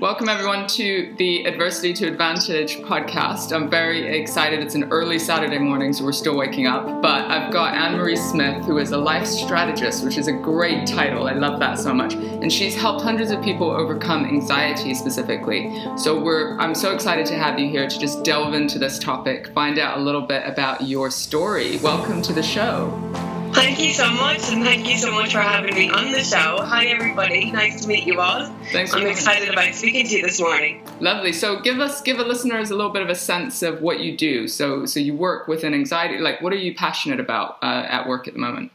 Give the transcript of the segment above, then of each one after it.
Welcome, everyone, to the Adversity to Advantage podcast. I'm very excited. It's an early Saturday morning, so we're still waking up. But I've got Anne Marie Smith, who is a life strategist, which is a great title. I love that so much. And she's helped hundreds of people overcome anxiety specifically. So we're I'm so excited to have you here to just delve into this topic, find out a little bit about your story. Welcome to the show. Thank you so much, and thank you so much for having me on the show. Hi, everybody. Nice to meet you all. Thanks. I'm excited about speaking to you this morning. Lovely. So, give us, give our listeners a little bit of a sense of what you do. So, so you work with an anxiety. Like, what are you passionate about uh, at work at the moment?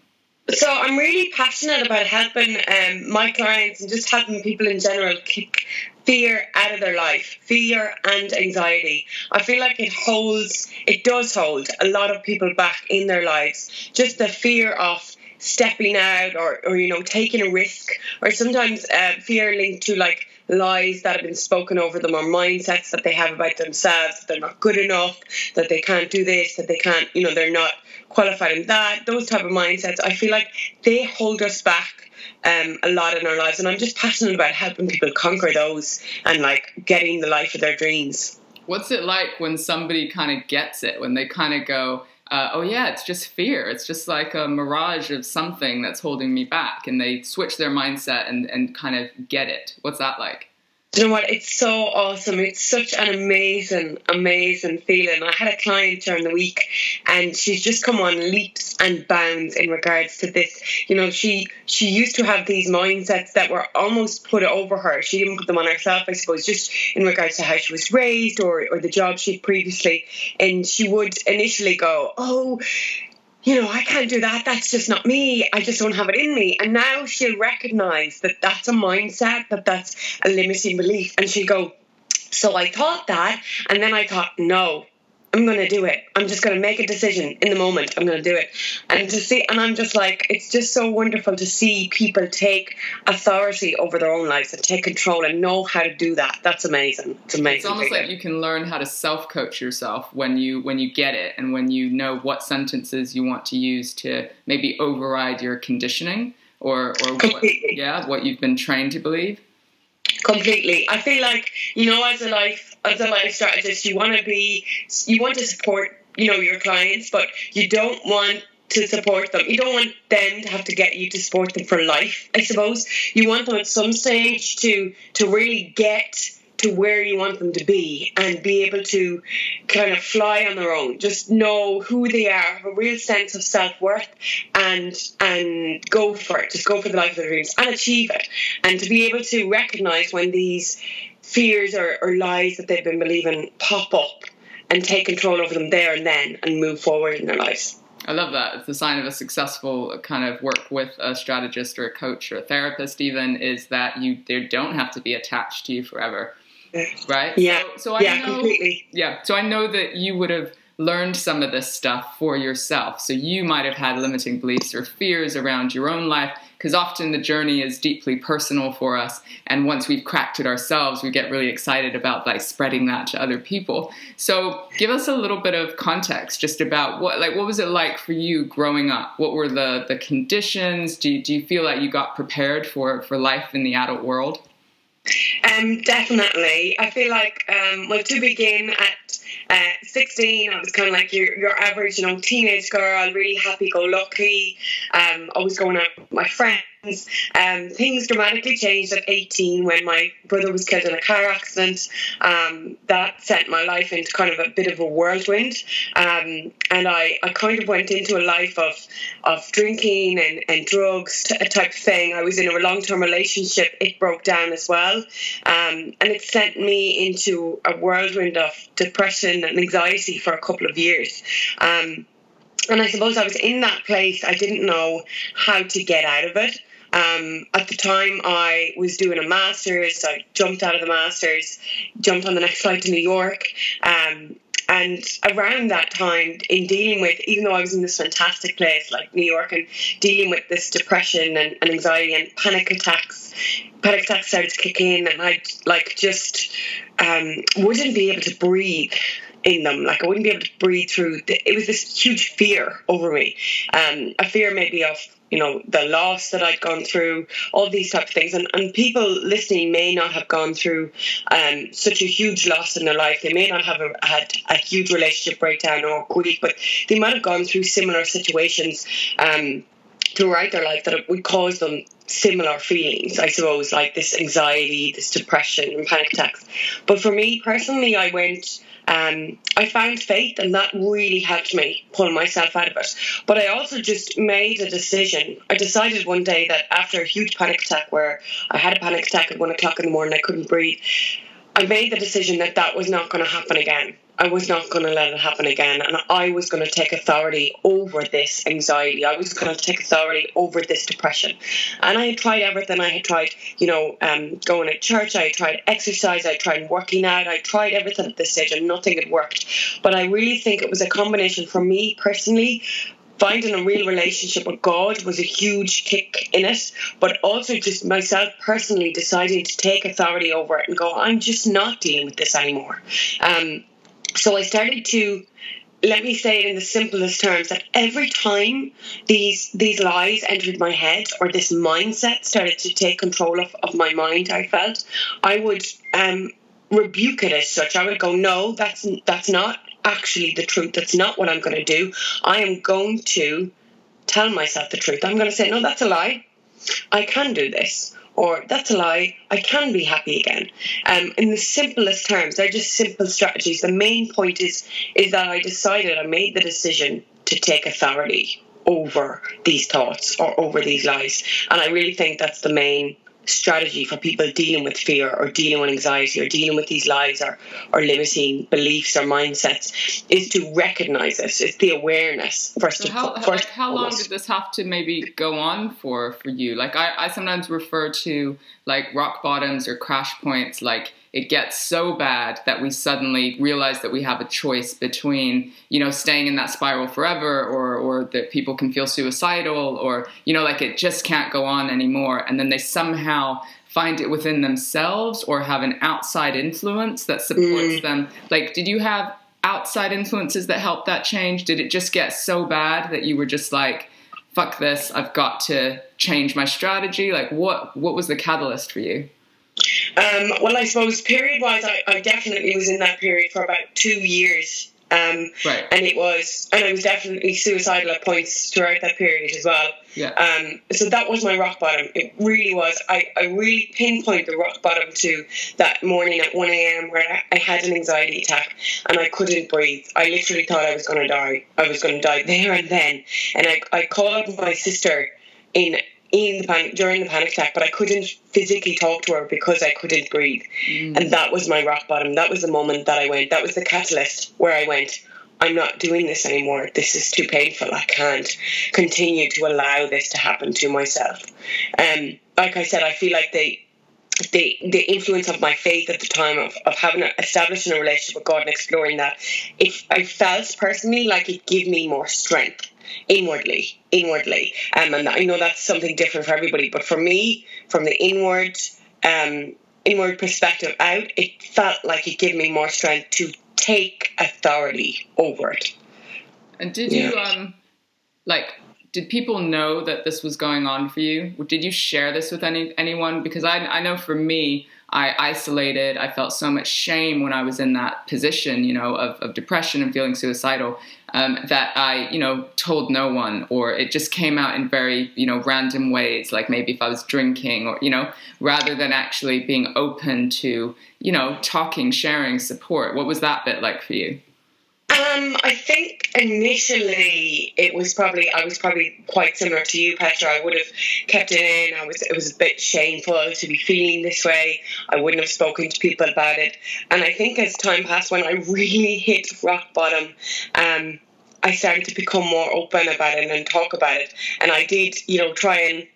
So I'm really passionate about helping um, my clients and just helping people in general kick fear out of their life, fear and anxiety. I feel like it holds, it does hold a lot of people back in their lives. Just the fear of stepping out or, or you know, taking a risk, or sometimes uh, fear linked to like lies that have been spoken over them or mindsets that they have about themselves that they're not good enough, that they can't do this, that they can't, you know, they're not qualified in that, those type of mindsets. I feel like they hold us back um, a lot in our lives, and I'm just passionate about helping people conquer those and like getting the life of their dreams. What's it like when somebody kind of gets it? When they kind of go, uh, "Oh yeah, it's just fear. It's just like a mirage of something that's holding me back," and they switch their mindset and and kind of get it. What's that like? You know what? It's so awesome. It's such an amazing, amazing feeling. I had a client during the week and she's just come on leaps and bounds in regards to this. You know, she she used to have these mindsets that were almost put over her. She didn't put them on herself, I suppose, just in regards to how she was raised or, or the job she'd previously. And she would initially go, Oh, you know, I can't do that. That's just not me. I just don't have it in me. And now she'll recognize that that's a mindset, that that's a limiting belief. And she'll go, So I thought that. And then I thought, no, I'm going to do it. I'm just going to make a decision in the moment. I'm going to do it. And to see, and I'm just like, it's just so wonderful to see people take authority over their own lives and take control and know how to do that. That's amazing. It's amazing. It's almost like you can learn how to self coach yourself when you when you get it and when you know what sentences you want to use to maybe override your conditioning or or what, yeah what you've been trained to believe. Completely. I feel like you know, as a life as a life strategist, you want to be, you want to support, you know, your clients, but you don't want to support them. You don't want them to have to get you to support them for life. I suppose you want them at some stage to to really get to where you want them to be and be able to kind of fly on their own. Just know who they are, have a real sense of self worth, and and go for it. Just go for the life of their dreams and achieve it. And to be able to recognize when these fears or, or lies that they've been believing pop up and take control over them there and then and move forward in their lives. I love that. It's a sign of a successful kind of work with a strategist or a coach or a therapist, even, is that you they don't have to be attached to you forever right? Yeah. So, so I yeah, know, completely. Yeah. So I know that you would have learned some of this stuff for yourself. So you might have had limiting beliefs or fears around your own life because often the journey is deeply personal for us and once we've cracked it ourselves we get really excited about like spreading that to other people so give us a little bit of context just about what like what was it like for you growing up what were the the conditions do you, do you feel like you got prepared for for life in the adult world um, definitely. I feel like, um, well, to begin at uh, 16, I was kind of like your, your average, you know, teenage girl, really happy-go-lucky, um, always going out with my friends. Um, things dramatically changed at 18 when my brother was killed in a car accident. Um, that sent my life into kind of a bit of a whirlwind. Um, and I, I kind of went into a life of, of drinking and, and drugs type thing. I was in a long term relationship. It broke down as well. Um, and it sent me into a whirlwind of depression and anxiety for a couple of years. Um, and I suppose I was in that place. I didn't know how to get out of it. Um, at the time, I was doing a master's. I jumped out of the master's, jumped on the next flight to New York. Um, and around that time, in dealing with, even though I was in this fantastic place like New York and dealing with this depression and, and anxiety and panic attacks, panic attacks started to kick in, and I like just um, wouldn't be able to breathe in them. Like I wouldn't be able to breathe through. It was this huge fear over me. Um, a fear maybe of you know the loss that I'd gone through, all these type of things. And and people listening may not have gone through um, such a huge loss in their life. They may not have a, had a huge relationship breakdown or grief, but they might have gone through similar situations. Um, throughout their life that it would cause them similar feelings, I suppose, like this anxiety, this depression, and panic attacks. But for me personally, I went um, I found faith, and that really helped me pull myself out of it. But I also just made a decision. I decided one day that after a huge panic attack, where I had a panic attack at one o'clock in the morning, I couldn't breathe, I made the decision that that was not going to happen again. I was not going to let it happen again. And I was going to take authority over this anxiety. I was going to take authority over this depression. And I had tried everything. I had tried, you know, um, going to church. I had tried exercise. I tried working out. I tried everything at this stage and nothing had worked. But I really think it was a combination for me personally finding a real relationship with God was a huge kick in it, but also just myself personally deciding to take authority over it and go, I'm just not dealing with this anymore. Um, so I started to let me say it in the simplest terms that every time these these lies entered my head or this mindset started to take control of, of my mind i felt i would um, rebuke it as such. I would go no that's that's not actually the truth. That's not what i'm going to do. I am going to tell myself the truth. I'm going to say no that's a lie. I can do this or that's a lie, I can be happy again. Um, in the simplest terms, they're just simple strategies. The main point is is that I decided, I made the decision to take authority over these thoughts or over these lies. And I really think that's the main strategy for people dealing with fear or dealing with anxiety or dealing with these lies or, or limiting beliefs or mindsets is to recognize it. It's the awareness first. So how, first like how long did this have to maybe go on for for you? Like I, I sometimes refer to like rock bottoms or crash points like it gets so bad that we suddenly realize that we have a choice between you know staying in that spiral forever or or that people can feel suicidal or you know like it just can't go on anymore. And then they somehow find it within themselves or have an outside influence that supports mm. them. Like did you have outside influences that helped that change? Did it just get so bad that you were just like fuck this i've got to change my strategy? Like what what was the catalyst for you um, well, I suppose period wise, I, I definitely was in that period for about two years. Um, right. And it was, and I was definitely suicidal at points throughout that period as well. Yeah. Um, so that was my rock bottom. It really was. I, I really pinpoint the rock bottom to that morning at 1 a.m. where I, I had an anxiety attack and I couldn't breathe. I literally thought I was going to die. I was going to die there and then. And I, I called my sister in in the panic during the panic attack, but I couldn't physically talk to her because I couldn't breathe. Mm. And that was my rock bottom. That was the moment that I went. That was the catalyst where I went. I'm not doing this anymore. This is too painful. I can't continue to allow this to happen to myself. Um, like I said, I feel like the the the influence of my faith at the time of, of having a, establishing a relationship with God and exploring that, it I felt personally like it gave me more strength inwardly, inwardly. Um, and I know that's something different for everybody, but for me, from the inward, um, inward perspective out, it felt like it gave me more strength to take authority over it. And did yeah. you, um, like, did people know that this was going on for you? Did you share this with any anyone? Because I, I know for me, I isolated. I felt so much shame when I was in that position, you know, of, of depression and feeling suicidal um, that I, you know, told no one, or it just came out in very, you know, random ways, like maybe if I was drinking, or you know, rather than actually being open to, you know, talking, sharing, support. What was that bit like for you? Um, I think initially it was probably I was probably quite similar to you, Petra. I would have kept it in. I was it was a bit shameful to be feeling this way. I wouldn't have spoken to people about it. And I think as time passed, when I really hit rock bottom, um, I started to become more open about it and talk about it. And I did, you know, try and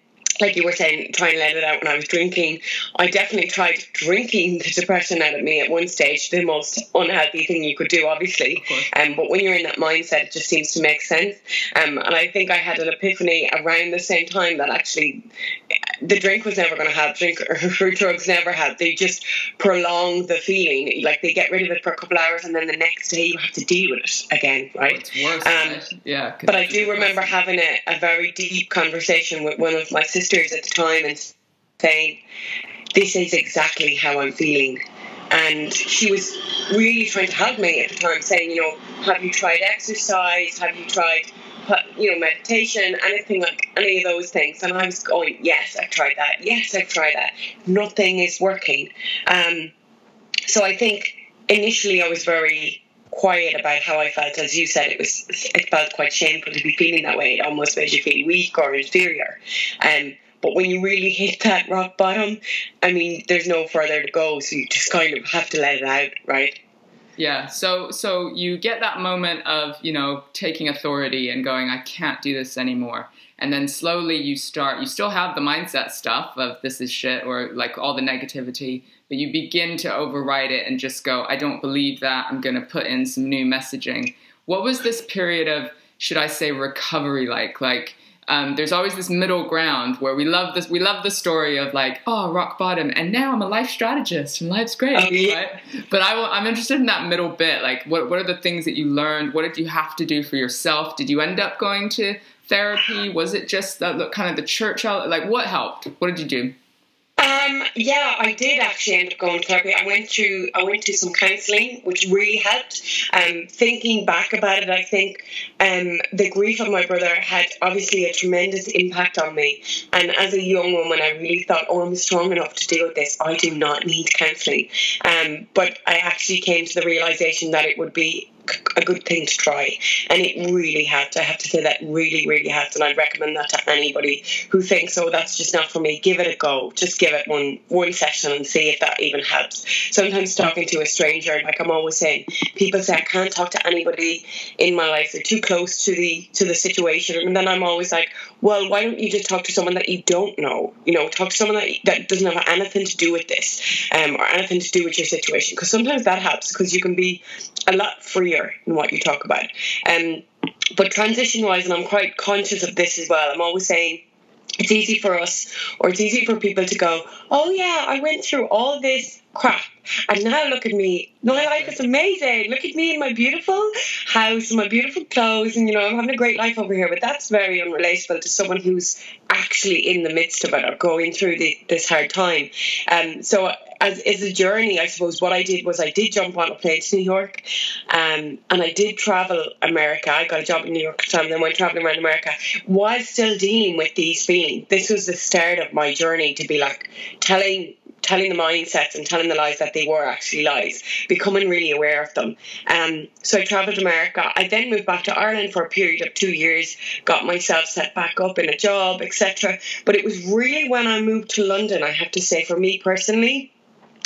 like you were saying, trying to let it out when I was drinking. I definitely tried drinking the depression out of me at one stage, the most unhealthy thing you could do, obviously. Um, but when you're in that mindset, it just seems to make sense. Um, and I think I had an epiphany around the same time that actually the drink was never going to help, drink or drugs never help. They just prolong the feeling. Like they get rid of it for a couple hours and then the next day you have to deal with it again, right? It's worse. Um, yeah. But I do remember having a, a very deep conversation with one of my sisters sisters at the time and saying, This is exactly how I'm feeling. And she was really trying to help me at the time, saying, You know, have you tried exercise? Have you tried, you know, meditation? Anything like any of those things? And I was going, Yes, I've tried that. Yes, I've tried that. Nothing is working. Um, so I think initially I was very quiet about how I felt. As you said, it was it felt quite shameful to be feeling that way. It almost made you feel weak or inferior. Um, but when you really hit that rock bottom, I mean, there's no further to go. So you just kind of have to let it out, right? Yeah. So so you get that moment of you know taking authority and going, I can't do this anymore. And then slowly you start. You still have the mindset stuff of this is shit or like all the negativity, but you begin to override it and just go, I don't believe that. I'm going to put in some new messaging. What was this period of, should I say, recovery like? Like, um, there's always this middle ground where we love this. We love the story of like, oh, rock bottom, and now I'm a life strategist and life's great. Oh, yeah. right? But I, am interested in that middle bit. Like, what what are the things that you learned? What did you have to do for yourself? Did you end up going to therapy? Was it just the, kind of the church? Like, what helped? What did you do? Um, yeah, I did actually end up going to therapy. I went to I went to some counselling, which really helped. Um, thinking back about it, I think um, the grief of my brother had obviously a tremendous impact on me. And as a young woman, I really thought, oh, I'm strong enough to deal with this. I do not need counselling. Um, but I actually came to the realization that it would be a good thing to try. And it really helped i have to say that really really helped and i'd recommend that to anybody who thinks oh that's just not for me. Give it a go. Just give it one one session and see if that even helps. Sometimes talking to a stranger like i'm always saying people say i can't talk to anybody in my life. They're too close to the to the situation. And then i'm always like well why don't you just talk to someone that you don't know? You know talk to someone that, that doesn't have anything to do with this um, or anything to do with your situation. Because sometimes that helps because you can be a lot freer in what you talk about. Um, but transition wise, and I'm quite conscious of this as well, I'm always saying it's easy for us or it's easy for people to go, oh yeah, I went through all this crap and now look at me. My life is amazing. Look at me in my beautiful house and my beautiful clothes and you know, I'm having a great life over here. But that's very unrelatable to someone who's actually in the midst of it or going through the, this hard time. Um, so as, as a journey, I suppose what I did was I did jump on a plane to New York, um, and I did travel America. I got a job in New York at the time, then went traveling around America while still dealing with these feelings. This was the start of my journey to be like telling telling the mindsets and telling the lies that they were actually lies, becoming really aware of them. Um, so I travelled America. I then moved back to Ireland for a period of two years, got myself set back up in a job, etc. But it was really when I moved to London, I have to say, for me personally,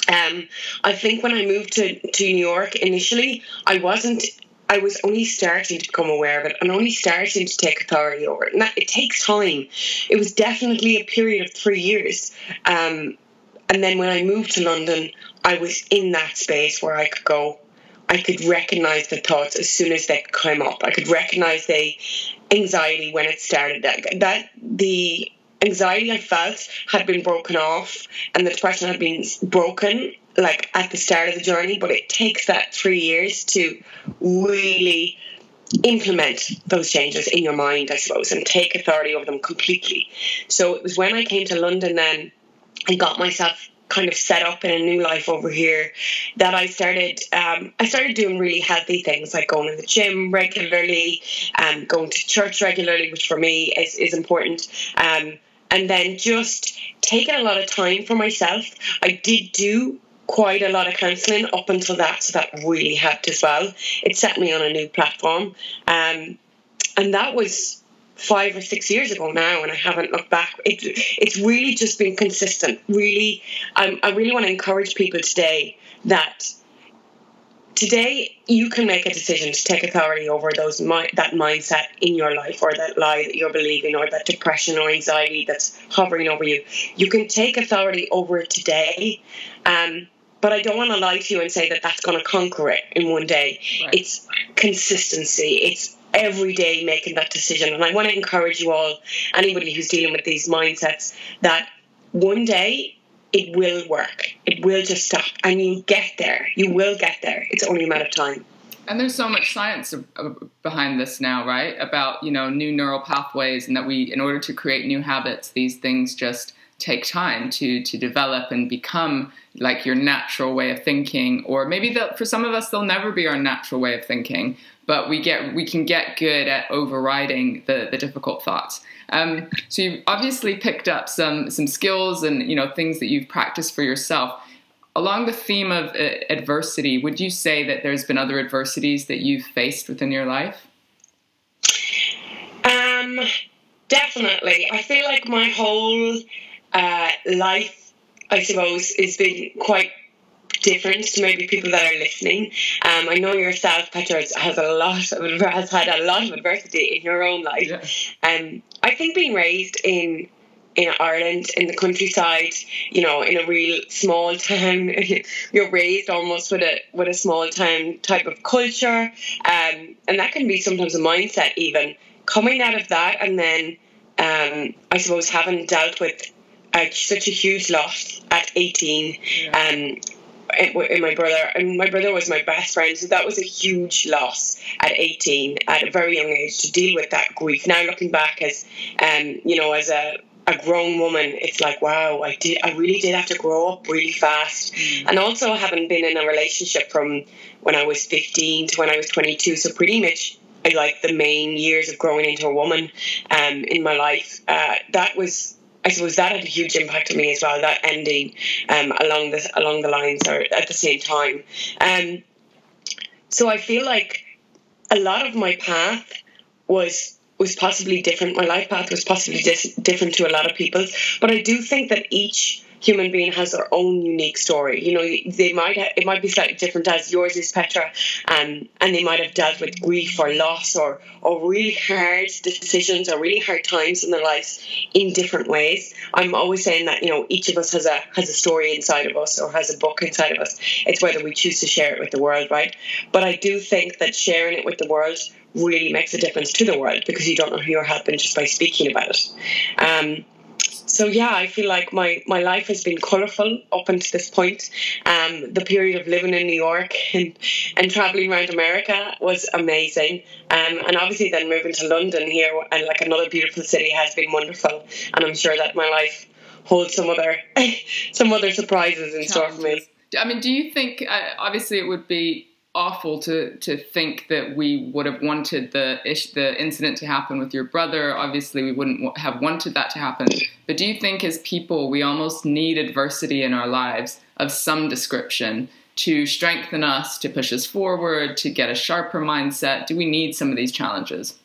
um, I think when I moved to, to New York initially, I wasn't I was only starting to become aware of it and only starting to take authority over it. And that, it takes time. It was definitely a period of three years. Um, and then when I moved to London, I was in that space where I could go, I could recognize the thoughts as soon as they came up. I could recognize the anxiety when it started. That, that the anxiety I felt had been broken off and the depression had been broken like at the start of the journey, but it takes that three years to really implement those changes in your mind, I suppose, and take authority over them completely. So it was when I came to London then and got myself kind of set up in a new life over here that I started um, I started doing really healthy things like going to the gym regularly and um, going to church regularly which for me is, is important um, and then just taking a lot of time for myself. I did do quite a lot of counselling up until that, so that really helped as well. It set me on a new platform, um, and that was five or six years ago now, and I haven't looked back. It, it's really just been consistent. Really, I really want to encourage people today that today you can make a decision to take authority over those that mindset in your life or that lie that you're believing or that depression or anxiety that's hovering over you you can take authority over it today um, but I don't want to lie to you and say that that's going to conquer it in one day. Right. It's consistency. It's every day making that decision. And I want to encourage you all, anybody who's dealing with these mindsets, that one day it will work. It will just stop, and you get there. You will get there. It's only a matter of time. And there's so much science behind this now, right? About you know new neural pathways, and that we, in order to create new habits, these things just take time to to develop and become like your natural way of thinking or maybe that for some of us they'll never be our natural way of thinking but we get we can get good at overriding the the difficult thoughts. Um, so you've obviously picked up some some skills and you know things that you've practiced for yourself. Along the theme of uh, adversity would you say that there's been other adversities that you've faced within your life? Um definitely. I feel like my whole uh, life, I suppose, has been quite different to maybe people that are listening. Um, I know yourself, Petra, has a lot of has had a lot of adversity in your own life. Yeah. Um, I think being raised in in Ireland, in the countryside, you know, in a real small town, you're raised almost with a with a small town type of culture, um, and that can be sometimes a mindset even coming out of that, and then um, I suppose having dealt with uh, such a huge loss at 18 yeah. um, in my brother and my brother was my best friend so that was a huge loss at 18 at a very young age to deal with that grief now looking back as um, you know as a a grown woman, it's like wow, I did, I really did have to grow up really fast, mm. and also having been in a relationship from when I was fifteen to when I was twenty two, so pretty much like the main years of growing into a woman um, in my life. Uh, that was I suppose that had a huge impact on me as well. That ending um, along the along the lines or at the same time. Um, so I feel like a lot of my path was was possibly different. My life path was possibly dis- different to a lot of people's, but I do think that each human being has their own unique story. You know, they might it might be slightly different as yours is, Petra, um, and they might have dealt with grief or loss or or really hard decisions or really hard times in their lives in different ways. I'm always saying that you know each of us has a has a story inside of us or has a book inside of us. It's whether we choose to share it with the world, right? But I do think that sharing it with the world really makes a difference to the world because you don't know who you're helping just by speaking about it. Um, so yeah, I feel like my, my life has been colourful up until this point. Um, the period of living in New York and, and travelling around America was amazing. Um, and obviously then moving to London here and like another beautiful city has been wonderful. And I'm sure that my life holds some other some other surprises in store for me. I mean, do you think? Uh, obviously, it would be awful to to think that we would have wanted the ish, the incident to happen with your brother. Obviously, we wouldn't have wanted that to happen. But do you think, as people, we almost need adversity in our lives of some description to strengthen us, to push us forward, to get a sharper mindset? Do we need some of these challenges?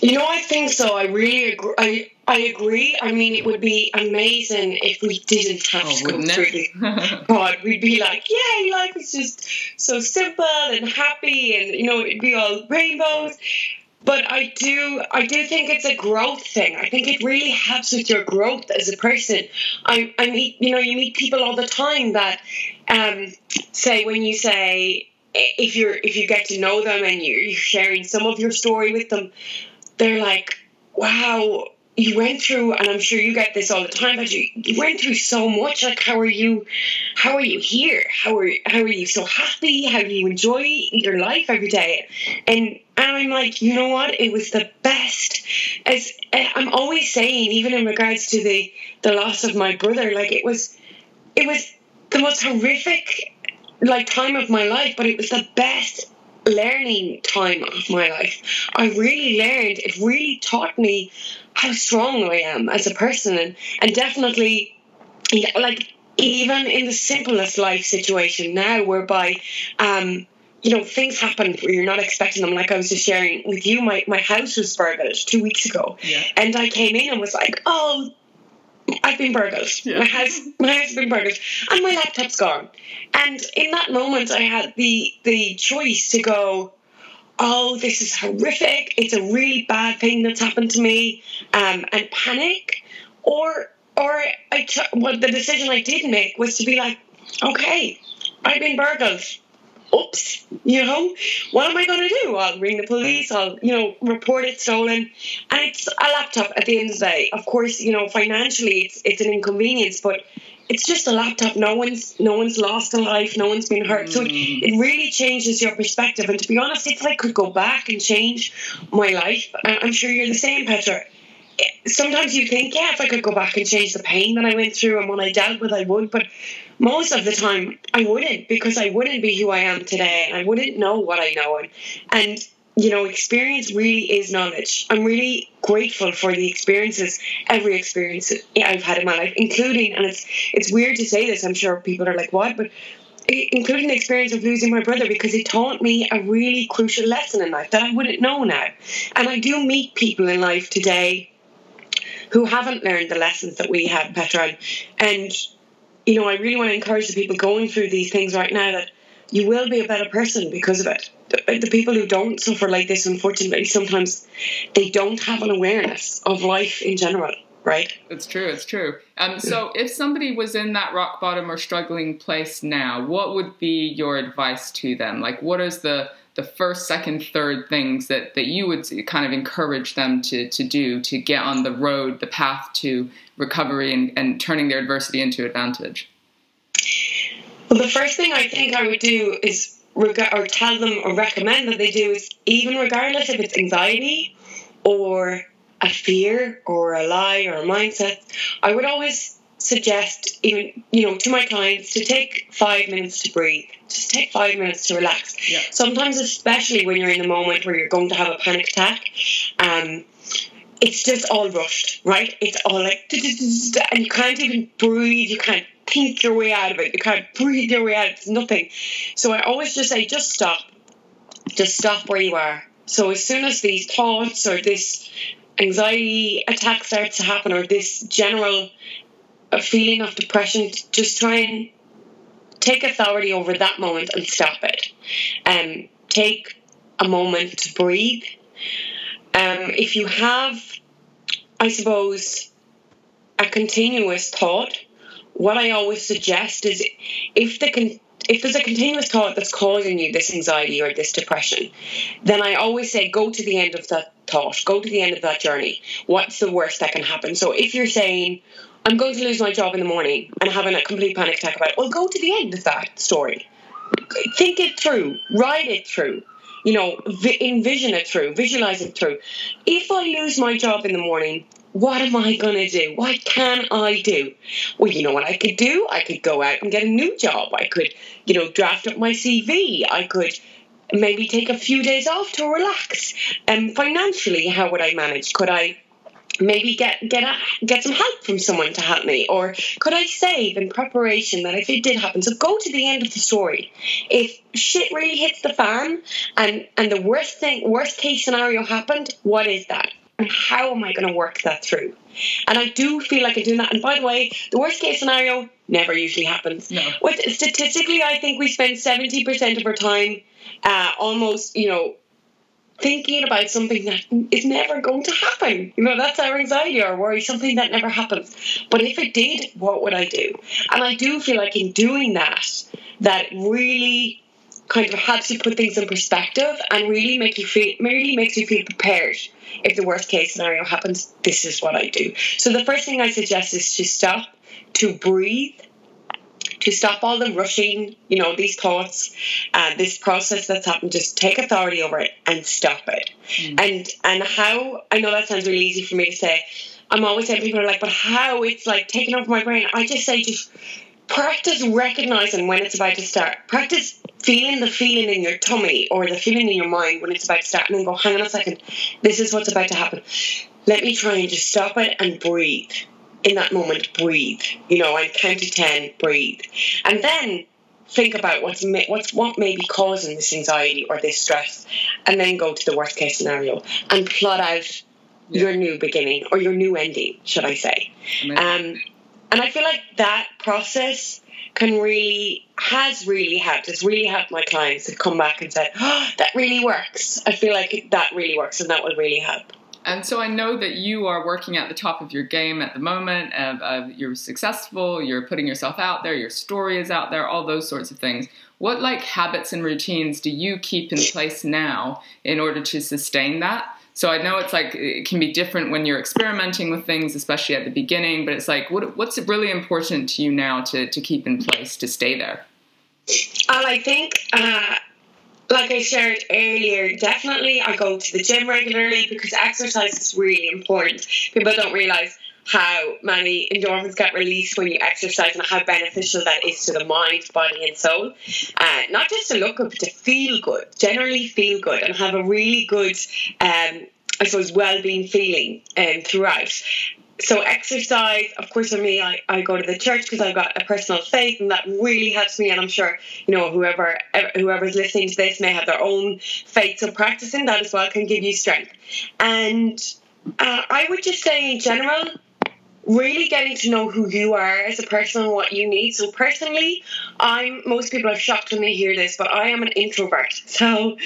You know, I think so. I really agree. I, I agree. I mean, it would be amazing if we didn't have oh, to go through it. God, we'd be like, yeah, life is just so simple and happy, and you know, it'd be all rainbows. But I do, I do think it's a growth thing. I think it really helps with your growth as a person. I, I meet, you know, you meet people all the time that, um, say when you say if you're if you get to know them and you're sharing some of your story with them, they're like, wow, you went through, and I'm sure you get this all the time, but you, you went through so much. Like, how are you? How are you here? How are how are you so happy? How do you enjoy your life every day? And and I'm like, you know what? It was the best. As eh, I'm always saying, even in regards to the the loss of my brother, like it was, it was the most horrific like time of my life, but it was the best learning time of my life. I really learned, it really taught me how strong I am as a person and, and definitely like even in the simplest life situation now whereby um you know things happen where you're not expecting them like i was just sharing with you my, my house was burgled two weeks ago yeah. and i came in and was like oh I've been burgled. Yeah. My house, my house has been burgled, and my laptop's gone. And in that moment, I had the the choice to go, "Oh, this is horrific! It's a really bad thing that's happened to me," um, and panic, or or I t- well, the decision I did make was to be like, "Okay, I've been burgled oops, you know, what am I going to do? I'll ring the police, I'll, you know, report it stolen. And it's a laptop at the end of the day. Of course, you know, financially it's, it's an inconvenience, but it's just a laptop. No one's no one's lost a life. No one's been hurt. So it, mm. it really changes your perspective. And to be honest, if I could go back and change my life, I'm sure you're the same, Petra. Sometimes you think, yeah, if I could go back and change the pain that I went through and what I dealt with, I would. But most of the time I wouldn't because I wouldn't be who I am today. And I wouldn't know what I know. And, and you know experience really is knowledge. I'm really grateful for the experiences every experience I've had in my life including and it's it's weird to say this I'm sure people are like what? But including the experience of losing my brother because it taught me a really crucial lesson in life that I wouldn't know now. And I do meet people in life today who haven't learned the lessons that we have Petra and you know, I really want to encourage the people going through these things right now that you will be a better person because of it. The, the, people who don't suffer like this, unfortunately, sometimes they don't have an awareness of life in general, right? It's true, it's true. Um, so, if somebody was in that rock bottom or struggling place now, what would be your advice to them? Like, what is the the first, second, third things that, that you would kind of encourage them to, to do to get on the road, the path to recovery and, and turning their adversity into advantage? Well, the first thing I think I would do is reg- or tell them or recommend that they do is even regardless if it's anxiety or a fear or a lie or a mindset, I would always suggest even you know to my clients to take five minutes to breathe just take five minutes to relax. Yeah. sometimes especially when you're in the moment where you're going to have a panic attack um it's just all rushed right? It's all like and you can't even breathe you can't think your way out of it you can't breathe your way out it's nothing. So i always just say just stop. Just stop where you are. So as soon as these thoughts or this anxiety attack starts to happen or this general a feeling of depression, just try and take authority over that moment and stop it. Um, take a moment to breathe. Um, if you have, I suppose, a continuous thought, what I always suggest is if the con- if there's a continuous thought that's causing you this anxiety or this depression, then I always say go to the end of that thought, go to the end of that journey. What's the worst that can happen? So if you're saying, I'm going to lose my job in the morning and having a complete panic attack about it. Well, go to the end of that story. Think it through, write it through, you know, vi- envision it through, visualize it through. If I lose my job in the morning, what am I going to do? What can I do? Well, you know what I could do? I could go out and get a new job. I could, you know, draft up my CV. I could maybe take a few days off to relax. And financially, how would I manage? Could I maybe get get a, get some help from someone to help me? Or could i save in preparation that if it did happen? So go to the end of the story. If shit really hits the fan and and the worst thing worst case scenario happened what is that? And how am i going to work that through? And i do feel like i'm doing that. And by the way the worst case scenario never usually happens. No. With, statistically i think we spend 70% of our time uh, almost you know thinking about something that is never going to happen. You know, that's our anxiety or worry, something that never happens. But if it did, what would I do? And I do feel like in doing that, that really kind of helps you put things in perspective and really make you feel really makes you feel prepared if the worst case scenario happens this is what i do so the first thing i suggest is to stop to breathe to stop all the rushing, you know, these thoughts, uh, this process that's happened, just take authority over it and stop it. Mm. And and how I know that sounds really easy for me to say. I'm always saying people are like, but how it's like taking over my brain. I just say just practice recognizing when it's about to start. Practice feeling the feeling in your tummy or the feeling in your mind when it's about to start, and then go, hang on a second, this is what's about to happen. Let me try and just stop it and breathe in that moment, breathe. You know, and count to ten, breathe, and then think about what's what's what may be causing this anxiety or this stress, and then go to the worst case scenario and plot out yeah. your new beginning or your new ending, should I say? Um, and I feel like that process can really has really helped. It's really helped my clients to come back and say, "Oh, that really works." I feel like that really works, and that will really help. And so I know that you are working at the top of your game at the moment. Uh, uh, you're successful. You're putting yourself out there. Your story is out there. All those sorts of things. What like habits and routines do you keep in place now in order to sustain that? So I know it's like it can be different when you're experimenting with things, especially at the beginning. But it's like, what, what's really important to you now to to keep in place to stay there? And I think, uh, like I shared earlier, definitely I go to the gym regularly because exercise is really important. People don't realize how many endorphins get released when you exercise and how beneficial that is to the mind, body, and soul. Uh, not just to look good, but to feel good, generally feel good, and have a really good, um, I suppose, well being feeling um, throughout. So, exercise, of course, for me, I, I go to the church because I've got a personal faith, and that really helps me. And I'm sure, you know, whoever whoever's listening to this may have their own faith. So, practicing that as well can give you strength. And uh, I would just say, in general, really getting to know who you are as a person and what you need. So personally, I'm most people are shocked when they hear this, but I am an introvert. So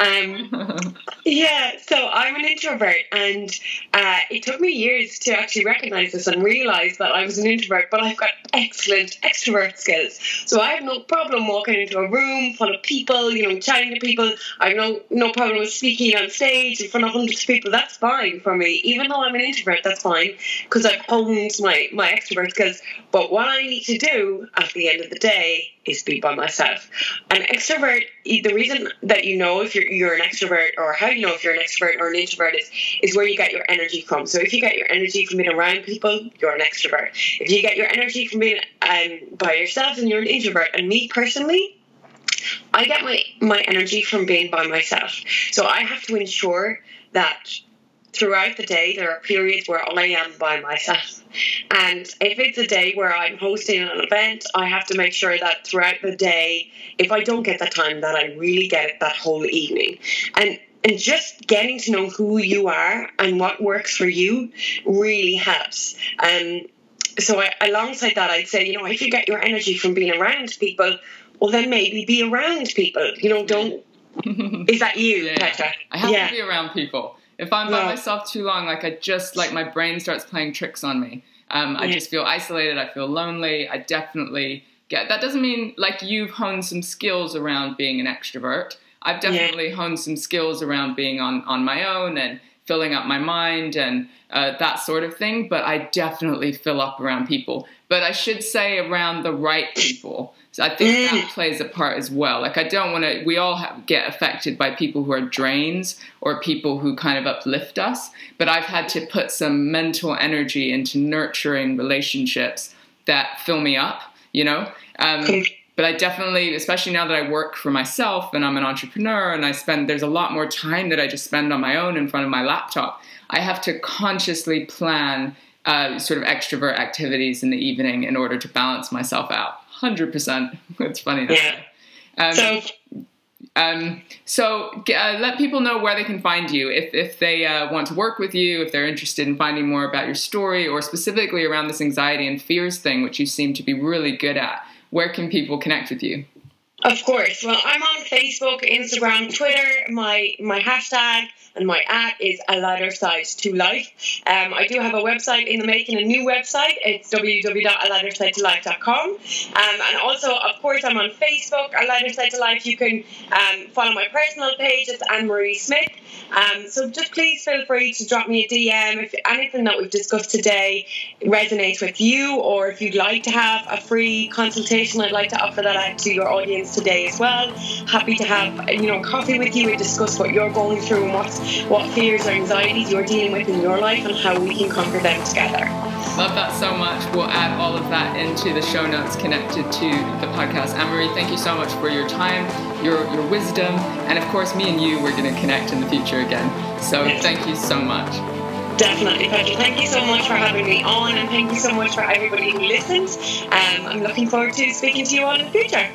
um yeah, so I'm an introvert and uh, it took me years to actually recognize this and realize that I was an introvert, but I've got excellent extrovert skills. So I have no problem walking into a room full of people, you know, chatting to people. I have no no problem with speaking on stage in front of hundreds of people. That's fine for me. Even though I'm an introvert, that's fine because I've honed my my extrovert skills. But what I need to do at the end of the day is be by myself. An extrovert, the reason that you know if you're you're an extrovert or how you know if you're an extrovert or an introvert is is where you get your energy from. So if you get your energy from being around people, you're an extrovert. If you get your energy from being um, by yourself, then you're an introvert. And me personally. I get my, my energy from being by myself. So I have to ensure that throughout the day, there are periods where I am by myself. And if it's a day where I'm hosting an event, I have to make sure that throughout the day, if I don't get the time, that I really get it that whole evening. And and just getting to know who you are and what works for you really helps. Um, so I, alongside that, I'd say, you know, if you get your energy from being around people, well, then maybe be around people. You know, don't. is that you, yeah. Petra? I have yeah. to be around people. If I'm by myself too long, like I just like my brain starts playing tricks on me. Um, I just feel isolated. I feel lonely. I definitely get that. Doesn't mean like you've honed some skills around being an extrovert. I've definitely yeah. honed some skills around being on on my own and filling up my mind and uh, that sort of thing. But I definitely fill up around people. But I should say around the right people. So I think that mm. plays a part as well. Like I don't want to. We all have, get affected by people who are drains or people who kind of uplift us. But I've had to put some mental energy into nurturing relationships that fill me up. You know. Um, but I definitely, especially now that I work for myself and I'm an entrepreneur and I spend, there's a lot more time that I just spend on my own in front of my laptop. I have to consciously plan uh, sort of extrovert activities in the evening in order to balance myself out hundred percent. It's funny. Yeah. Um, so. Um, so uh, let people know where they can find you if, if they uh, want to work with you, if they're interested in finding more about your story, or specifically around this anxiety and fears thing, which you seem to be really good at. Where can people connect with you? Of course. Well, I'm on Facebook, Instagram, Twitter. My my hashtag and my app is a lighter side to life. Um, I do have a website in the making, a new website. It's www.alightersidetolife.com. Um, and also, of course, I'm on Facebook, a lighter side to life. You can um, follow my personal page. It's Anne Marie Smith. Um, so just please feel free to drop me a DM if anything that we've discussed today resonates with you, or if you'd like to have a free consultation, I'd like to offer that out to your audience today as well. Happy to have you know coffee with you and discuss what you're going through and what's what fears or anxieties you're dealing with in your life and how we can conquer them together. Love that so much. We'll add all of that into the show notes connected to the podcast. Marie, thank you so much for your time, your your wisdom, and of course, me and you, we're going to connect in the future again. So yes. thank you so much. Definitely, Patrick. Thank you so much for having me on, and thank you so much for everybody who listens. Um, I'm looking forward to speaking to you all in the future.